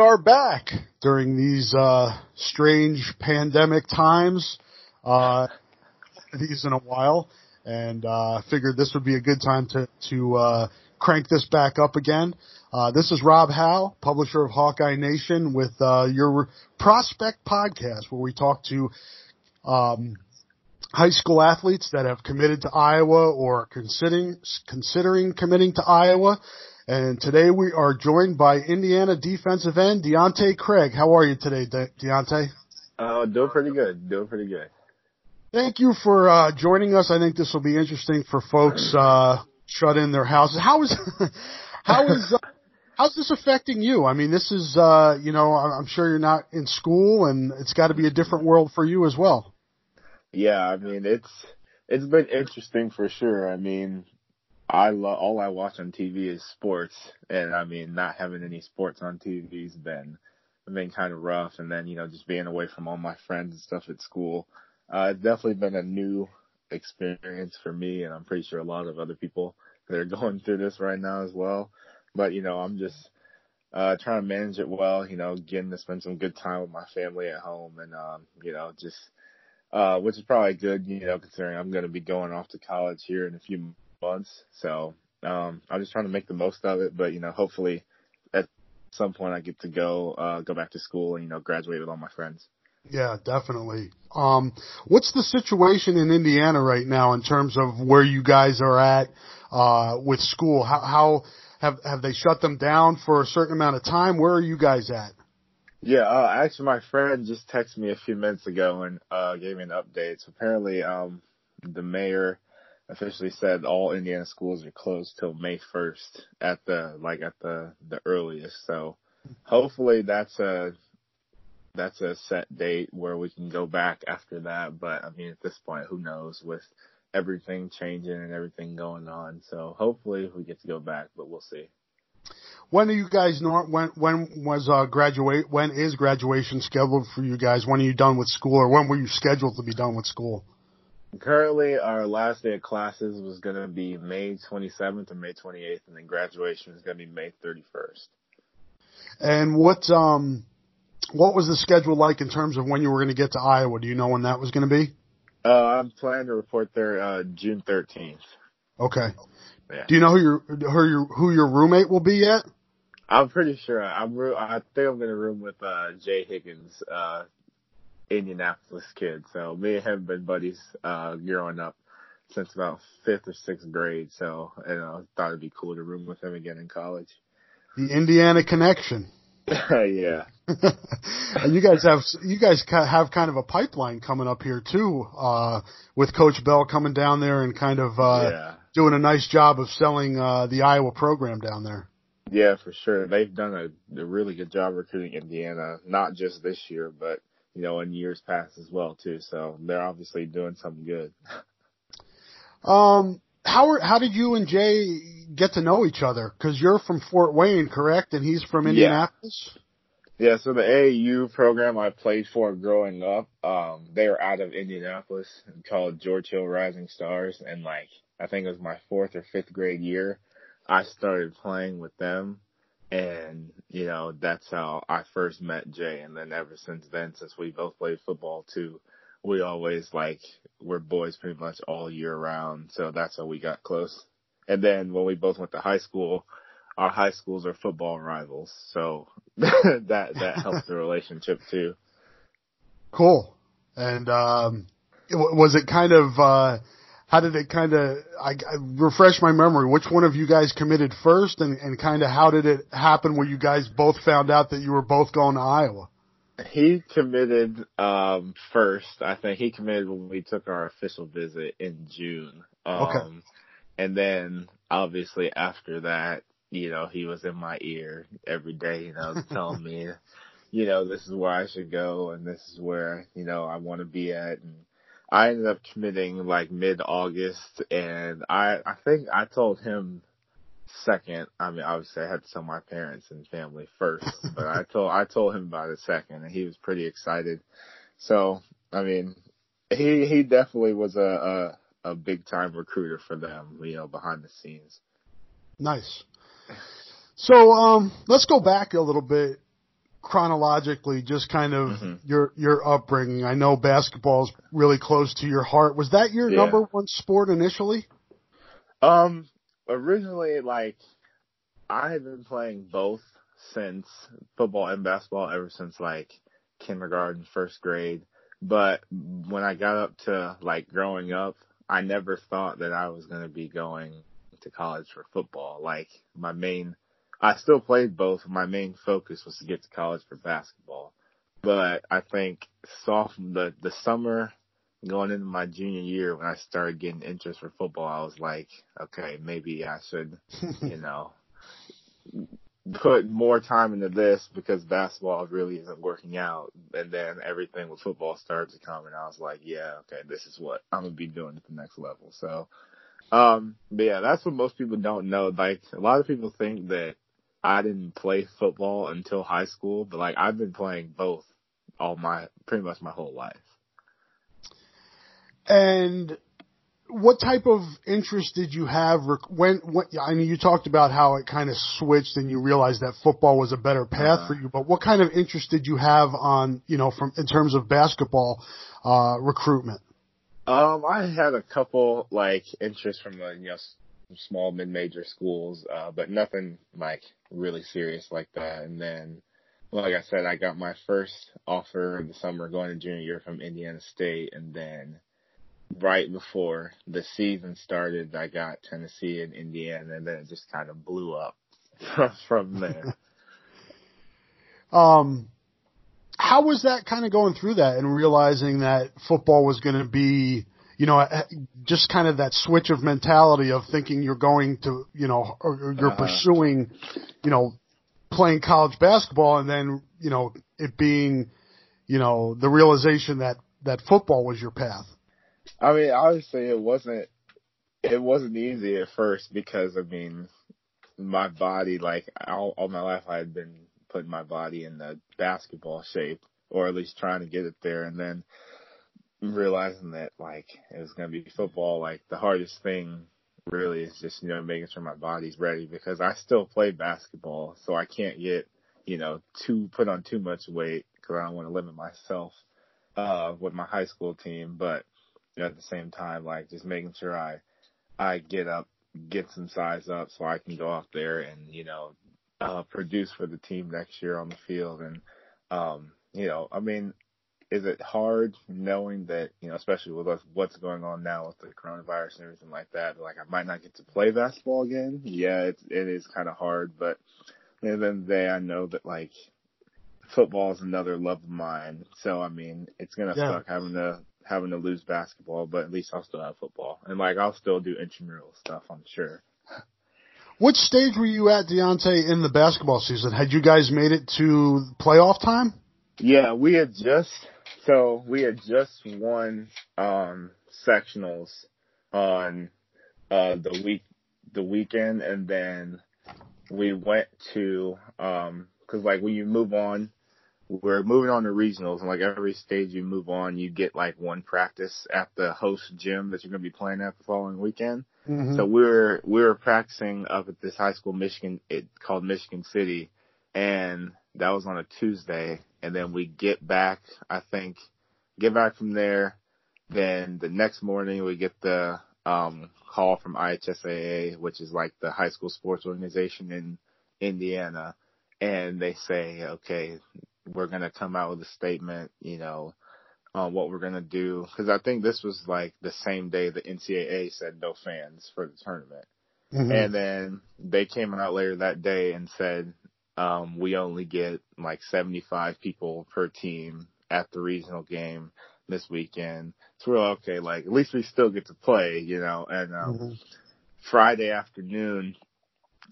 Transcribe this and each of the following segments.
are back during these uh, strange pandemic times. Uh, these in a while, and uh, figured this would be a good time to to uh, crank this back up again. Uh, this is Rob Howe, publisher of Hawkeye Nation, with uh, your Prospect podcast, where we talk to um, high school athletes that have committed to Iowa or considering considering committing to Iowa. And today we are joined by Indiana defensive end Deontae Craig. How are you today, De- Deontae? Uh, doing pretty good. Doing pretty good. Thank you for uh, joining us. I think this will be interesting for folks uh, shut in their houses. How is how is uh, how's this affecting you? I mean, this is uh, you know I'm I'm sure you're not in school, and it's got to be a different world for you as well. Yeah, I mean it's it's been interesting for sure. I mean, I lo- all I watch on TV is sports, and I mean not having any sports on TV's been been kind of rough. And then you know just being away from all my friends and stuff at school, uh, it's definitely been a new experience for me, and I'm pretty sure a lot of other people that are going through this right now as well. But you know I'm just uh trying to manage it well. You know, getting to spend some good time with my family at home, and um, you know just uh, which is probably good, you know, considering I'm going to be going off to college here in a few months. So, um, I'm just trying to make the most of it, but, you know, hopefully at some point I get to go, uh, go back to school and, you know, graduate with all my friends. Yeah, definitely. Um, what's the situation in Indiana right now in terms of where you guys are at uh, with school? How, how have have they shut them down for a certain amount of time? Where are you guys at? Yeah, uh, actually my friend just texted me a few minutes ago and, uh, gave me an update. So apparently, um, the mayor officially said all Indiana schools are closed till May 1st at the, like at the, the earliest. So hopefully that's a, that's a set date where we can go back after that. But I mean, at this point, who knows with everything changing and everything going on. So hopefully we get to go back, but we'll see. When are you guys nor- when when was uh graduate when is graduation scheduled for you guys? When are you done with school or when were you scheduled to be done with school? Currently, our last day of classes was going to be May 27th and May 28th, and then graduation is going to be May 31st. And what um what was the schedule like in terms of when you were going to get to Iowa? Do you know when that was going to be? Uh, I'm planning to report there uh, June 13th. Okay. Yeah. Do you know who your who your who your roommate will be yet? I'm pretty sure. I'm. I think I'm going to room with uh, Jay Higgins, uh, Indianapolis kid. So me and him have been buddies uh, growing up since about fifth or sixth grade. So you know, thought it'd be cool to room with him again in college. The Indiana connection. yeah. and you guys have you guys have kind of a pipeline coming up here too, uh, with Coach Bell coming down there and kind of uh, yeah. doing a nice job of selling uh, the Iowa program down there. Yeah, for sure. They've done a, a really good job recruiting Indiana, not just this year, but you know, in years past as well too. So they're obviously doing something good. Um, how are, how did you and Jay get to know each other? Because you're from Fort Wayne, correct? And he's from Indianapolis. Yeah, yeah. so the AAU program I played for growing up, um, they were out of Indianapolis called George Hill Rising Stars and like I think it was my fourth or fifth grade year, I started playing with them and, you know, that's how I first met Jay and then ever since then, since we both played football too, we always like we're boys pretty much all year round, so that's how we got close. And then when we both went to high school, our high schools are football rivals, so that that helps the relationship too. Cool. And um, was it kind of uh, how did it kind of I, I refresh my memory? Which one of you guys committed first, and and kind of how did it happen where you guys both found out that you were both going to Iowa? He committed um first. I think he committed when we took our official visit in June. Um, Okay. And then obviously after that, you know, he was in my ear every day, you know, telling me, you know, this is where I should go and this is where, you know, I want to be at. And I ended up committing like mid August and I, I think I told him second. I mean, obviously I had to tell my parents and family first, but I told, I told him about it second and he was pretty excited. So, I mean, he, he definitely was a, a, a big time recruiter for them, you know, behind the scenes. Nice. So um, let's go back a little bit chronologically, just kind of Mhm. your your upbringing. I know basketball is really close to your heart. Was that your Yeah. number one sport initially? Um, originally, like, I have been playing both since football and basketball ever since like kindergarten, first grade. But when I got up to like growing up, I never thought that I was going to be going to college for football. Like my main, I still played both. My main focus was to get to college for basketball. But I think soft the the summer going into my junior year when I started getting interest for football, I was like, okay, maybe I should, you know, put more time into this because basketball really isn't working out. And then everything with football started to come and I was like, yeah, okay, this is what I'm going to be doing at the next level. So, um, but yeah, that's what most people don't know. Like a lot of people think that I didn't play football until high school, but like I've been playing both all my, pretty much my whole life. And what type of interest did you have rec- when, when I mean you talked about how it kind of switched and you realized that football was a better path Uh-huh. for you, but what kind of interest did you have on, you know, from in terms of basketball uh recruitment? Um, I had a couple like interests from the you know small mid-major schools, uh, but nothing like really serious like that. And then, like I said, I got my first offer in the summer going to junior year from Indiana State, and then right before the season started, I got Tennessee and Indiana, and then it just kind of blew up from from there. Um, how was that kind of going through that and realizing that football was going to be, you know, eh, just kind of that switch of mentality of thinking you're going to, you know, or or you're Uh-huh. pursuing, you know, playing college basketball and then, you know, it being, you know, the realization that, that football was your path. I mean, obviously it wasn't it wasn't easy at first because I mean, my body like all, all my life I had been putting my body in the basketball shape or at least trying to get it there and then realizing that like it was going to be football like the hardest thing really is just you know making sure my body's ready because I still play basketball so I can't get you know too put on too much weight because I don't want to limit myself uh with my high school team but you know, at the same time, like just making sure I, I get up, get some size up so I can go out there and, you know, uh, produce for the team next year on the field. And, um, you know, I mean, is it hard knowing that, you know, especially with us, what's going on now with the coronavirus and everything like that, like I might not get to play basketball again. Yeah, it's, it is kind of hard, but at the end of the day, I know that like football is another love of mine. So, I mean, it's going to Yeah. suck having to, having to lose basketball, but at least I'll still have football. And like, I'll still do intramural stuff, I'm sure. Which stage were you at, Deontae, in the basketball season? Had you guys made it to playoff time? Yeah, we had just, so we had just won, um, sectionals on, uh, the week, the weekend. And then we went to, um, cause like when you move on we're moving on to regionals and like every stage you move on, you get like one practice at the host gym that you're going to be playing at the following weekend. Mhm. So we were, we were practicing up at this high school, Michigan, it called Michigan City. And that was on a Tuesday. And then we get back, I think, get back from there. Then the next morning we get the, um, call from IHSAA, which is like the high school sports organization in Indiana. And they say, okay, we're going to come out with a statement, you know, on what we're going to do. Cause I think this was like the same day the NCAA said no fans for the tournament. Mhm. And then they came out later that day and said, um, we only get like 75 people per team at the regional game this weekend. So we're like, okay, like at least we still get to play, you know, and, um, Mhm. Friday afternoon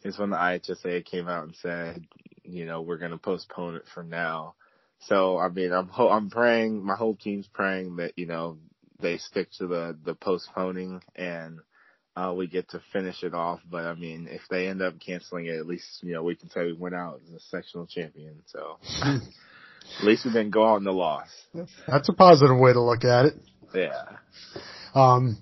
is when the IHSA came out and said, you know, we're going to postpone it for now. So, I mean, I'm, ho- I'm praying, my whole team's praying that, you know, they stick to the, the postponing and, uh, we get to finish it off. But I mean, if they end up canceling it, at least, you know, we can say we went out as a sectional champion. So at least we didn't go out in the loss. That's a positive way to look at it. Yeah. Um,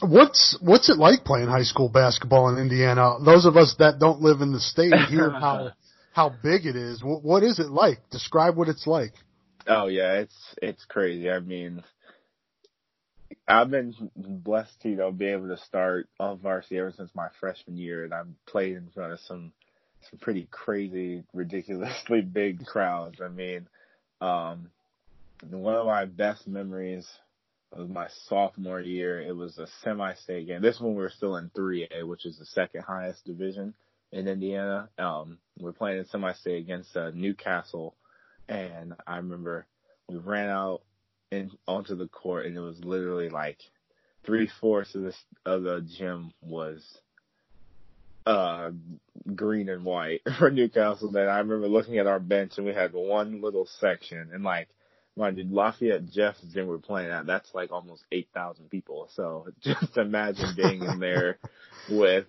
what's what's it like playing high school basketball in Indiana? Those of us that don't live in the state hear how how big it is. What, what is it like? Describe what it's like. Oh yeah, it's it's crazy. I mean, I've been blessed to you know be able to start on varsity ever since my freshman year, and I've played in front of some some pretty crazy, ridiculously big crowds. I mean, um, one of my best memories was my sophomore year. It was a semi-state game. This one we were still in 3A, which is the second highest division in Indiana. Um, we're playing in semi-state against uh, Newcastle, and I remember we ran out in onto the court, and it was literally like three fourths of the of the gym was uh green and white for Newcastle. Then I remember looking at our bench, and we had one little section, and like. Mind you, Lafayette Jeff's gym we're playing at, that's like almost 8,000 people. So just imagine being in there with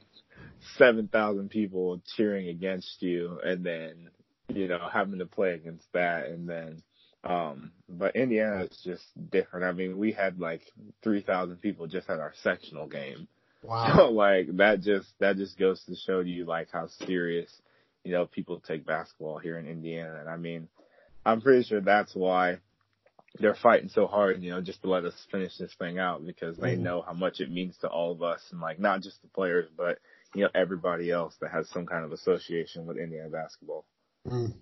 7,000 people cheering against you and then, you know, having to play against that. And then, um, but Indiana is just different. I mean, we had like 3,000 people just at our sectional game. Wow. So like that just, that just goes to show you like how serious, you know, people take basketball here in Indiana. And I mean, I'm pretty sure that's why they're fighting so hard, you know, just to let us finish this thing out because they Mhm. know how much it means to all of us and like not just the players, but you know, everybody else that has some kind of association with Indiana basketball. Mm.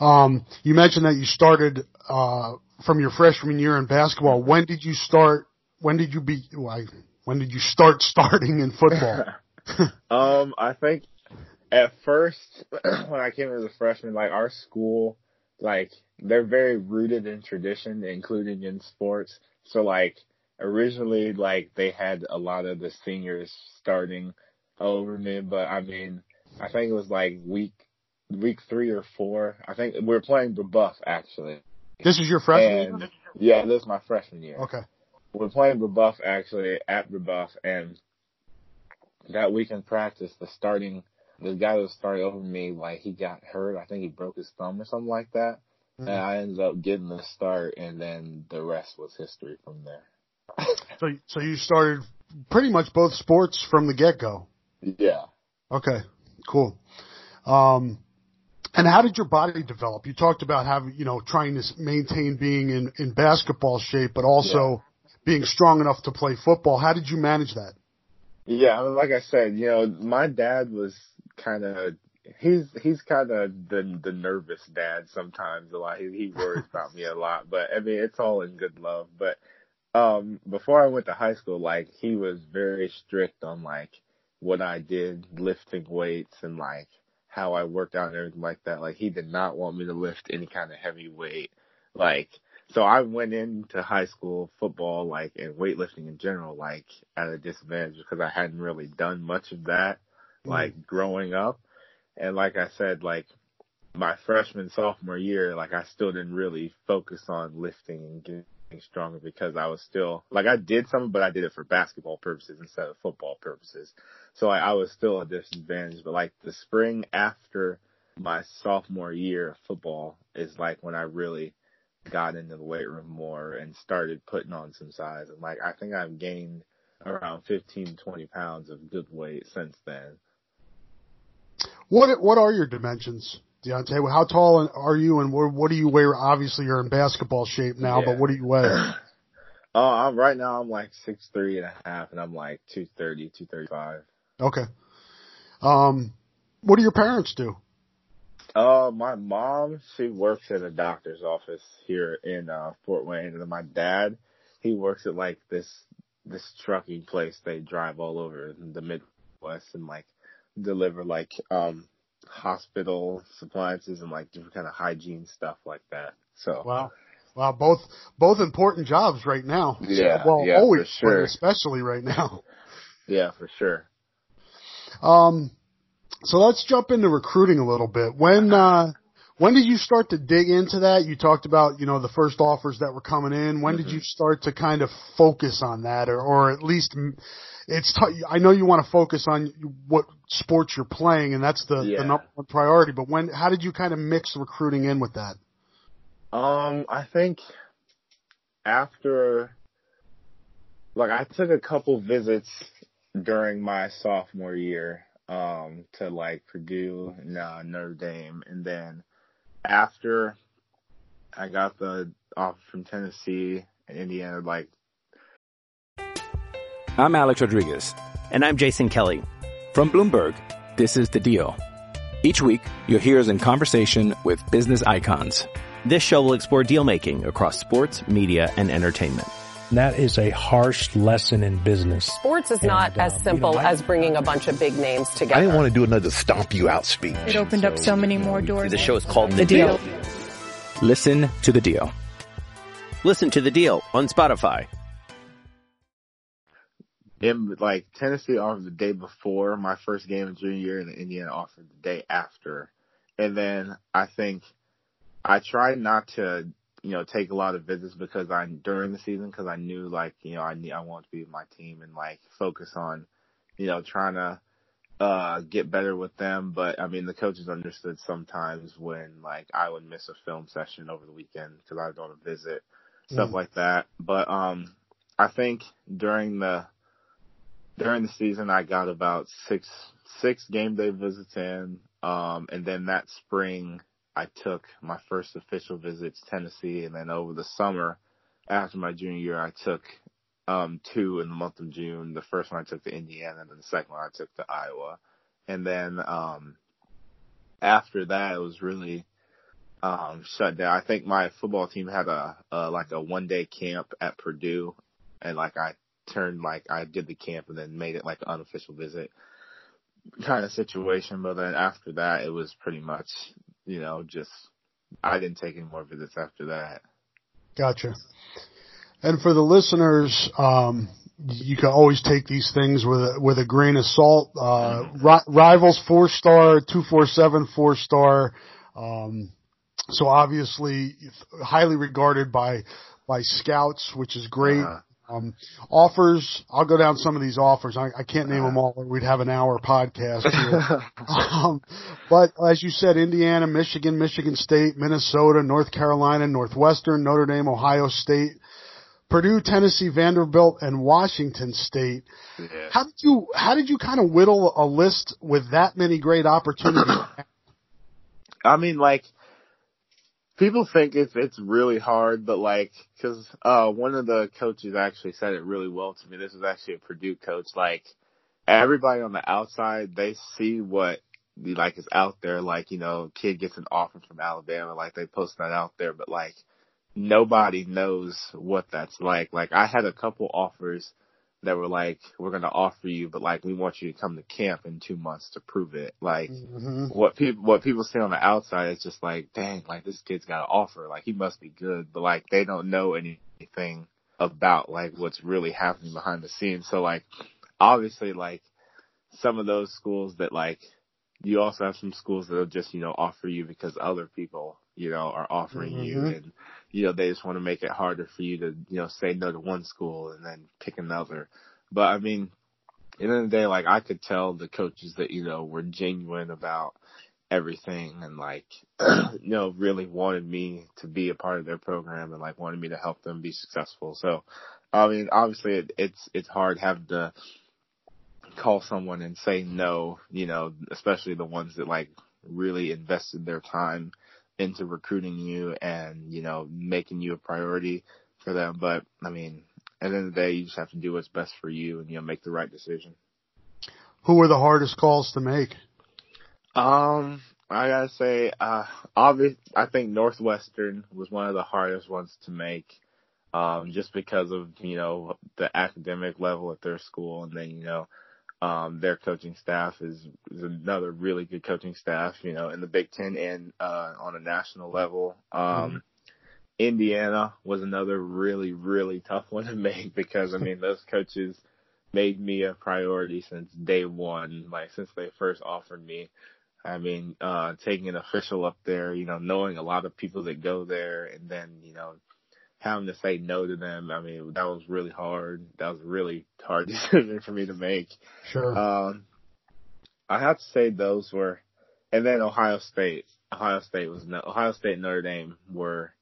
Um, you mentioned that you started uh, from your freshman year in basketball. When did you start? When did you be? Why? When did you start starting in football? um, I think at first when I came as a freshman, like our school, like they're very rooted in tradition, including in sports. So like originally, like they had a lot of the seniors starting over me, but I mean, I think it was like week week three or four. I think we were playing Brebeuf actually. This is your freshman And year. yeah, this is my freshman year. Okay. We're playing Brebeuf actually at Brebeuf, and that weekend practice, the starting, the guy that was starting over me, like he got hurt. I think he broke his thumb or something like that. Mhm. And I ended up getting the start, and then the rest was history from there. So, so you started pretty much both sports from the get go. yeah. Okay, cool. Um, and how did your body develop? You talked about having, you know, trying to s- maintain being in, in basketball shape, but also being strong enough to play football. How did you manage that? Yeah, like I said, you know, my dad was kind of he's he's kind of the the nervous dad sometimes. A lot he, he worries about me a lot, but I mean, it's all in good love. But um, before I went to high school, like he was very strict on like what I did, lifting weights and like how I worked out and everything like that. Like he did not want me to lift any kind of heavy weight. Like so I went into high school football like and weightlifting in general like at a disadvantage because I hadn't really done much of that mm. like growing up. And like I said, like my freshman sophomore year, like I still didn't really focus on lifting and getting stronger because I was still like I did some, but I did it for basketball purposes instead of football purposes. So I, I was still a disadvantage. But like the spring after my sophomore year of football is like when I really got into the weight room more and started putting on some size. And like, I think I've gained around 15, 20 pounds of good weight since then. What, what are your dimensions? Deontae, how tall are you and what, what do you weigh? Obviously you're in basketball shape now, Yeah. but what do you weigh? Oh, uh, I'm right now I'm like six three and a half, and I'm like two thirty, two thirty five. Okay. Um, what do your parents do? Uh, my mom, she works at a doctor's office here in uh Fort Wayne, and then my dad, he works at like this this trucking place. They drive all over the Midwest and like deliver like um hospital appliances and like different kind of hygiene stuff like that. So Wow. Wow, both both important jobs right now. Yeah, well, yeah, for always, sure. especially right now. yeah, for sure. Um, so let's jump into recruiting a little bit. When uh, when did you start to dig into that? You talked about you know the first offers that were coming in. When did Mm-hmm. you start to kind of focus on that, or or at least it's t- I know you want to focus on what sports you're playing, and that's the, Yeah. the number one priority. But when how did you kind of mix recruiting in with that? Um, I think after, like, I took a couple visits during my sophomore year, um, to like Purdue and uh, Notre Dame, and then after I got the offer from Tennessee and Indiana, like, I'm Alex Rodriguez. And I'm Jason Kelly. From Bloomberg, this is The Deal. Each week, you'll hear us in conversation with business icons. This show will explore deal making across sports, media, and entertainment. And that is a harsh lesson in business. Sports is not And, as um, you simple know, I- as bringing a bunch of big names together. I didn't want to do another stomp you out speech. It opened up so many more doors. The show is called The, The deal. Deal. Listen to The Deal. Listen to The Deal on Spotify. in like Tennessee offered the day before my first game in junior year, and then Indiana offered the day after. And then I think I tried not to, you know, take a lot of visits because I during the season because I knew like you know I need I wanted to be with my team and like focus on, you know, trying to uh get better with them. But I mean the coaches understood sometimes when like I would miss a film session over the weekend because I was on a visit, stuff Mm. like that. But um I think during the during the season I got about six six game day visits in. Um and then that spring I took my first official visit to Tennessee and then over the summer after my junior year I took um two in the month of June. The first one I took to Indiana and then the second one I took to Iowa. And then um after that it was really um shut down. I think my football team had a, a like a one day camp at Purdue and like I turned like I did the camp and then made it like an unofficial visit kind of situation. But then after that, it was pretty much, you know, just I didn't take any more visits after that. Gotcha. And for the listeners, um, you can always take these things with a, with a grain of salt. Uh, ri- rivals four star, two four seven four star. Um, so obviously highly regarded by by scouts, which is great. Uh-huh. Um, offers. I'll go down some of these offers. I, I can't name them all, or we'd have an hour podcast here. um, but as you said, Indiana, Michigan, Michigan State, Minnesota, North Carolina, Northwestern, Notre Dame, Ohio State, Purdue, Tennessee, Vanderbilt, and Washington State. yeah. How did you how did you kind of whittle a list with that many great opportunities? I mean, like, people think it's it's really hard, but like, because uh, one of the coaches actually said it really well to me. This was actually a Purdue coach. Like, everybody on the outside, they see what like is out there. Like, you know, kid gets an offer from Alabama, like they post that out there, but like nobody knows what that's like. Like, I had a couple offers that were like, we're going to offer you, but like, we want you to come to camp in two months to prove it. Like, Mhm. what people what people see on the outside is just like, dang, like this kid's got an offer, like he must be good, but like they don't know anything about like what's really happening behind the scenes. So like, obviously, like some of those schools that like you also have some schools that'll just you know offer you because other people you know are offering you Mhm. and you know they just want to make it harder for you to you know say no to one school and then pick another. But I mean, at the end of the day, like I could tell the coaches that you know were genuine about everything and like, you know, really wanted me to be a part of their program and like wanted me to help them be successful. So, I mean, obviously it, it's, it's hard having to call someone and say no, you know, especially the ones that like really invested their time into recruiting you and, you know, making you a priority for them. But I mean, at the end of the day, you just have to do what's best for you and, you know, make the right decision. Who were the hardest calls to make? Um, I gotta say, uh, obvious, I think Northwestern was one of the hardest ones to make. Um, just because of, you know, the academic level at their school and then, you know, um, their coaching staff is, is another really good coaching staff, you know, in the Big Ten and, uh, on a national level. Um, mm-hmm. Indiana was another really, really tough one to make because, I mean, those coaches made me a priority since day one, like since they first offered me. I mean, uh, taking an official up there, you know, knowing a lot of people that go there and then, you know, having to say no to them. I mean, that was really hard. That was a really hard decision for me to make. Sure. Um, I have to say those were, and then Ohio State. Ohio State was no, Ohio State and Notre Dame were,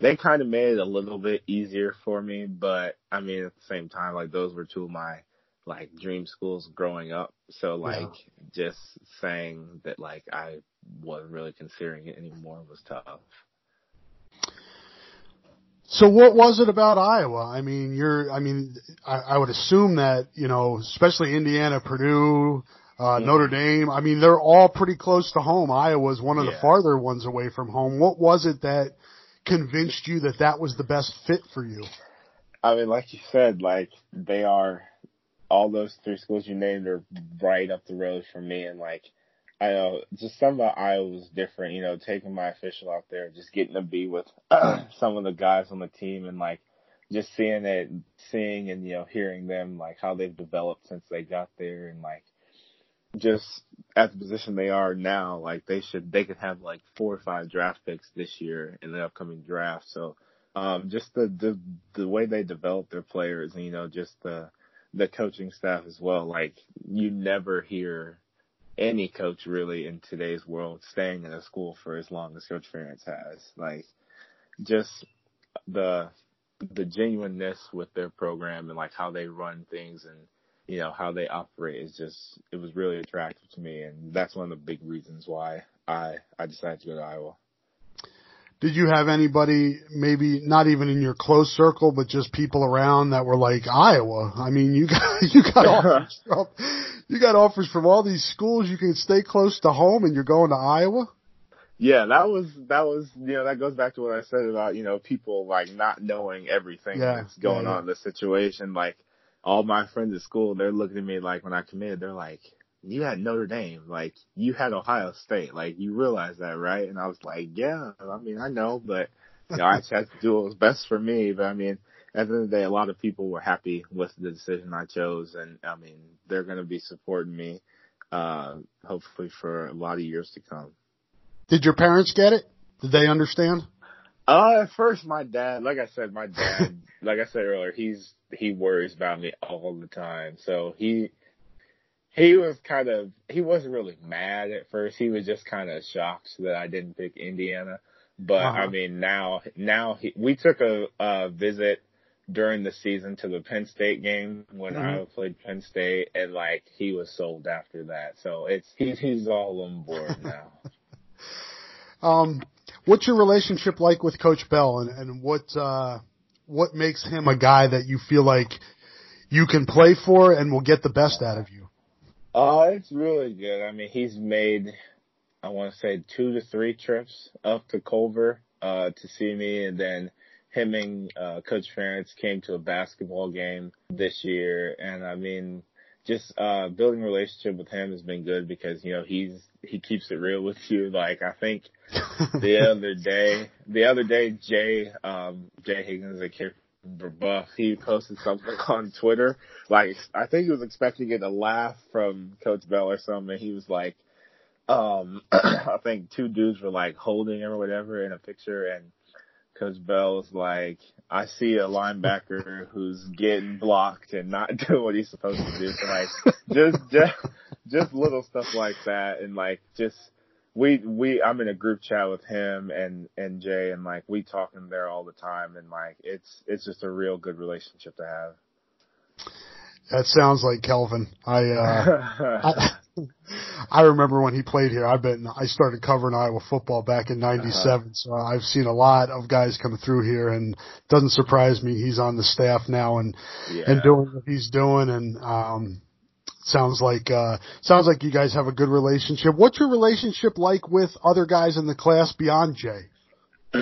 they kind of made it a little bit easier for me, but I mean, at the same time, like those were two of my like dream schools growing up. So like yeah. just saying that like I wasn't really considering it anymore was tough. So what was it about Iowa? I mean, you're, I mean, I, I would assume that, you know, especially Indiana, Purdue, uh. Notre Dame, I mean, they're all pretty close to home. Iowa's one of yeah. the farther ones away from home. What was it that convinced you that that was the best fit for you? I mean, like you said, like they are, all those three schools you named are right up the road from me and like, I know just some about Iowa was different, you know, taking my official out there, just getting to be with some of the guys on the team and like just seeing it, seeing and, you know, hearing them, like how they've developed since they got there and like just at the position they are now, like they should, they could have like four or five draft picks this year in the upcoming draft. So, um, just the, the, the way they develop their players and, you know, just the, the coaching staff as well. Like you never hear any coach really in today's world staying in a school for as long as Coach Ferentz has. Like just the the genuineness with their program and like how they run things and you know how they operate is just it was really attractive to me and that's one of the big reasons why I I decided to go to Iowa. Did you have anybody, maybe not even in your close circle, but just people around that were like Iowa? I mean, you got you got offers from you got offers from all these schools. You can stay close to home, and you're going to Iowa. Yeah, that was that was you know that goes back to what I said about you know people like not knowing everything yeah, that's going yeah, yeah. on in the situation. Like all my friends at school, they're looking at me like when I committed, they're like, "You had Notre Dame, like you had Ohio State, like you realize that, right?" And I was like, "Yeah, I mean I know, but you know I had to do what was best for me." But I mean, at the end of the day, a lot of people were happy with the decision I chose, and I mean, they're going to be supporting me, uh, hopefully for a lot of years to come. Did your parents get it? Did they understand? Uh, at first, my dad, like I said, my dad, like I said earlier, he's he worries about me all the time. So he he was kind of he wasn't really mad at first. He was just kind of shocked that I didn't pick Indiana. But uh-huh. I mean, now now he, we took a, a visit during the season to the Penn State game when mm-hmm. I played Penn State, and like he was sold after that. So it's he's he's all on board now. um, what's your relationship like with Coach Bell, and and what uh what makes him a guy that you feel like you can play for and will get the best out of you? Uh, it's really good. I mean, he's made I want to say two to three trips up to Culver uh to see me, and then him and uh, Coach Ferentz came to a basketball game this year, and I mean, just uh, building a relationship with him has been good because you know he's he keeps it real with you. Like I think the other day, the other day, Jay um, Jay Higgins, a kid Buff, he posted something on Twitter. Like I think he was expecting to a laugh from Coach Bell or something. He was like, um, I think two dudes were like holding him or whatever in a picture, and Coach Bell's like, I see a linebacker who's getting blocked and not doing what he's supposed to do. So like, just, just, just little stuff like that. And like, just, we we I'm in a group chat with him and and Jay and like we talking there all the time and like it's it's just a real good relationship to have. That sounds like Kelvin. I, uh, I, I remember when he played here. I've been, I started covering Iowa football back in '97, uh-huh. so I've seen a lot of guys come through here, and doesn't surprise me. He's on the staff now and yeah. and doing what he's doing, and um, sounds like uh, sounds like you guys have a good relationship. What's your relationship like with other guys in the class beyond Jay?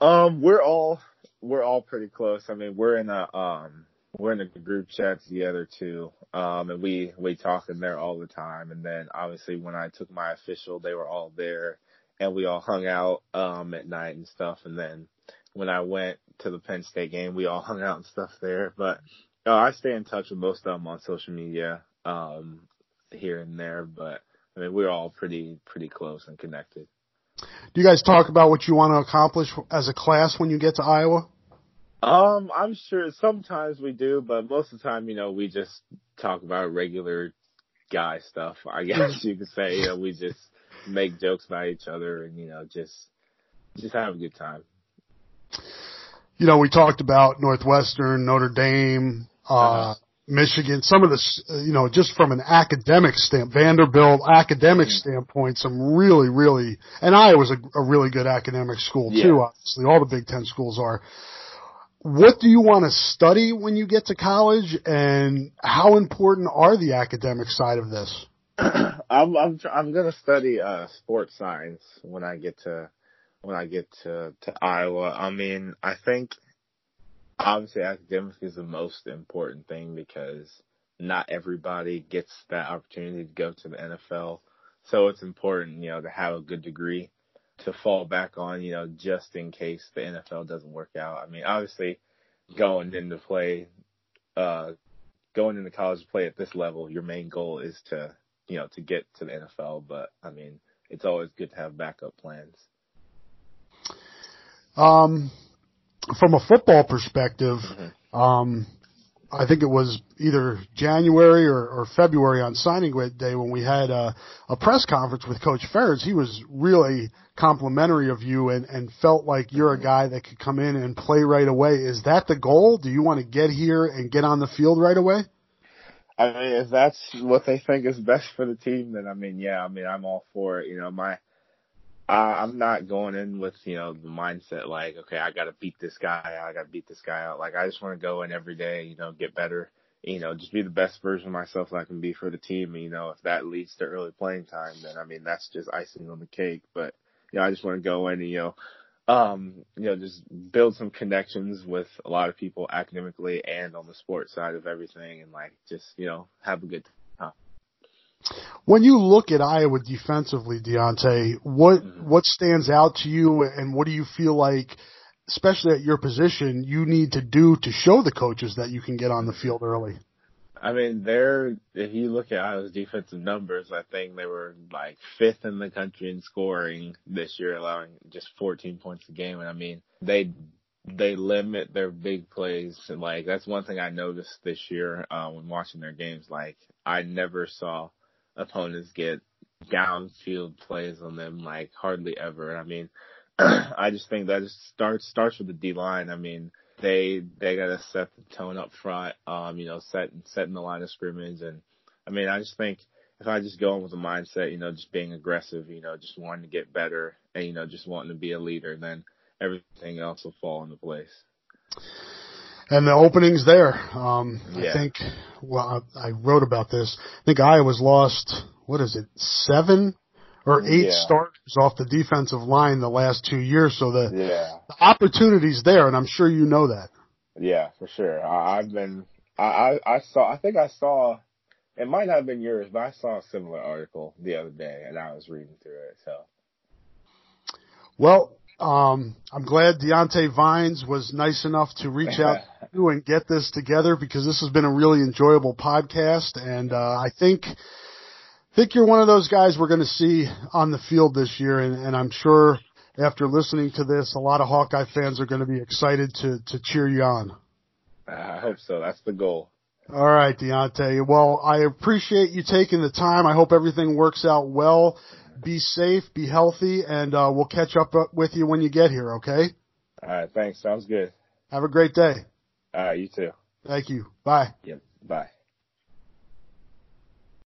um, we're all we're all pretty close. I mean, we're in a um we're in a group chat together too. Um, and we, we talk in there all the time. And then obviously when I took my official, they were all there and we all hung out, um, at night and stuff. And then when I went to the Penn State game, we all hung out and stuff there. But uh, I stay in touch with most of them on social media, um, here and there. But I mean, we're all pretty, pretty close and connected. Do you guys talk about what you want to accomplish as a class when you get to Iowa? Um, I'm sure sometimes we do, but most of the time, you know, we just talk about regular guy stuff. I guess you could say, you know, we just make jokes about each other and, you know, just, just have a good time. You know, we talked about Northwestern, Notre Dame, uh-huh. Michigan, some of the, you know, just from an academic standpoint, Vanderbilt academic mm-hmm. standpoint, some really, really, and Iowa's a, a really good academic school yeah. too, obviously. All the Big Ten schools are what do you want to study when you get to college and how important are the academic side of this? I'm I'm I'm going to study uh sports science when I get to when I get to to Iowa. I mean, I think obviously academics is the most important thing because not everybody gets that opportunity to go to the NFL. So it's important, you know, to have a good degree to fall back on, you know, just in case the NFL doesn't work out. I mean, obviously, going into play, uh, going into college to play at this level, your main goal is to, you know, to get to the NFL. But I mean, it's always good to have backup plans. Um, from a football perspective, mm-hmm. um, I think it was either January or, or February on signing day when we had a, a press conference with Coach Ferentz. He was really complimentary of you and, and felt like you're a guy that could come in and play right away. Is that the goal? Do you want to get here and get on the field right away? I mean, if that's what they think is best for the team, then I mean, yeah, I mean, I'm all for it. You know, my I, I'm not going in with, you know, the mindset like, okay, I got to beat this guy. I got to beat this guy out. Like, I just want to go in every day, you know, get better, you know, just be the best version of myself I can be for the team. You know, if that leads to early playing time, then I mean, that's just icing on the cake. But, you know, I just want to go in and, you know, um, you know, just build some connections with a lot of people academically and on the sports side of everything and like just, you know, have a good time. When you look at Iowa defensively, Deontae, what mm-hmm. what stands out to you, and what do you feel like, especially at your position, you need to do to show the coaches that you can get on the field early? I mean, they're if you look at Iowa's defensive numbers, I think they were like fifth in the country in scoring this year, allowing just 14 points a game. And I mean, they they limit their big plays, and like that's one thing I noticed this year uh, when watching their games. Like I never saw opponents get downfield plays on them like hardly ever. I mean, I just think that just starts starts with the D line. I mean, they they gotta set the tone up front. Um, you know, set setting the line of scrimmage, and I mean, I just think if I just go in with a mindset, you know, just being aggressive, you know, just wanting to get better, and you know, just wanting to be a leader, then everything else will fall into place and the openings there. Um, yeah. I think, well, I, I wrote about this. I think Iowa's lost, what is it, seven or eight yeah. starters off the defensive line the last two years. So the, yeah. the opportunity's there, and I'm sure you know that. Yeah, for sure. I, I've been, I, I, I saw, I think I saw, it might not have been yours, but I saw a similar article the other day, and I was reading through it. So. Well, um, I'm glad Deontay Vines was nice enough to reach out to you and get this together because this has been a really enjoyable podcast, and uh, I think think you're one of those guys we're going to see on the field this year, and, and I'm sure after listening to this, a lot of Hawkeye fans are going to be excited to to cheer you on. I hope so. That's the goal. All right, Deontae. Well, I appreciate you taking the time. I hope everything works out well be safe, be healthy, and uh, we'll catch up uh, with you when you get here. Okay. All right. Thanks. Sounds good. Have a great day. All right. You too. Thank you. Bye. Yep. Bye.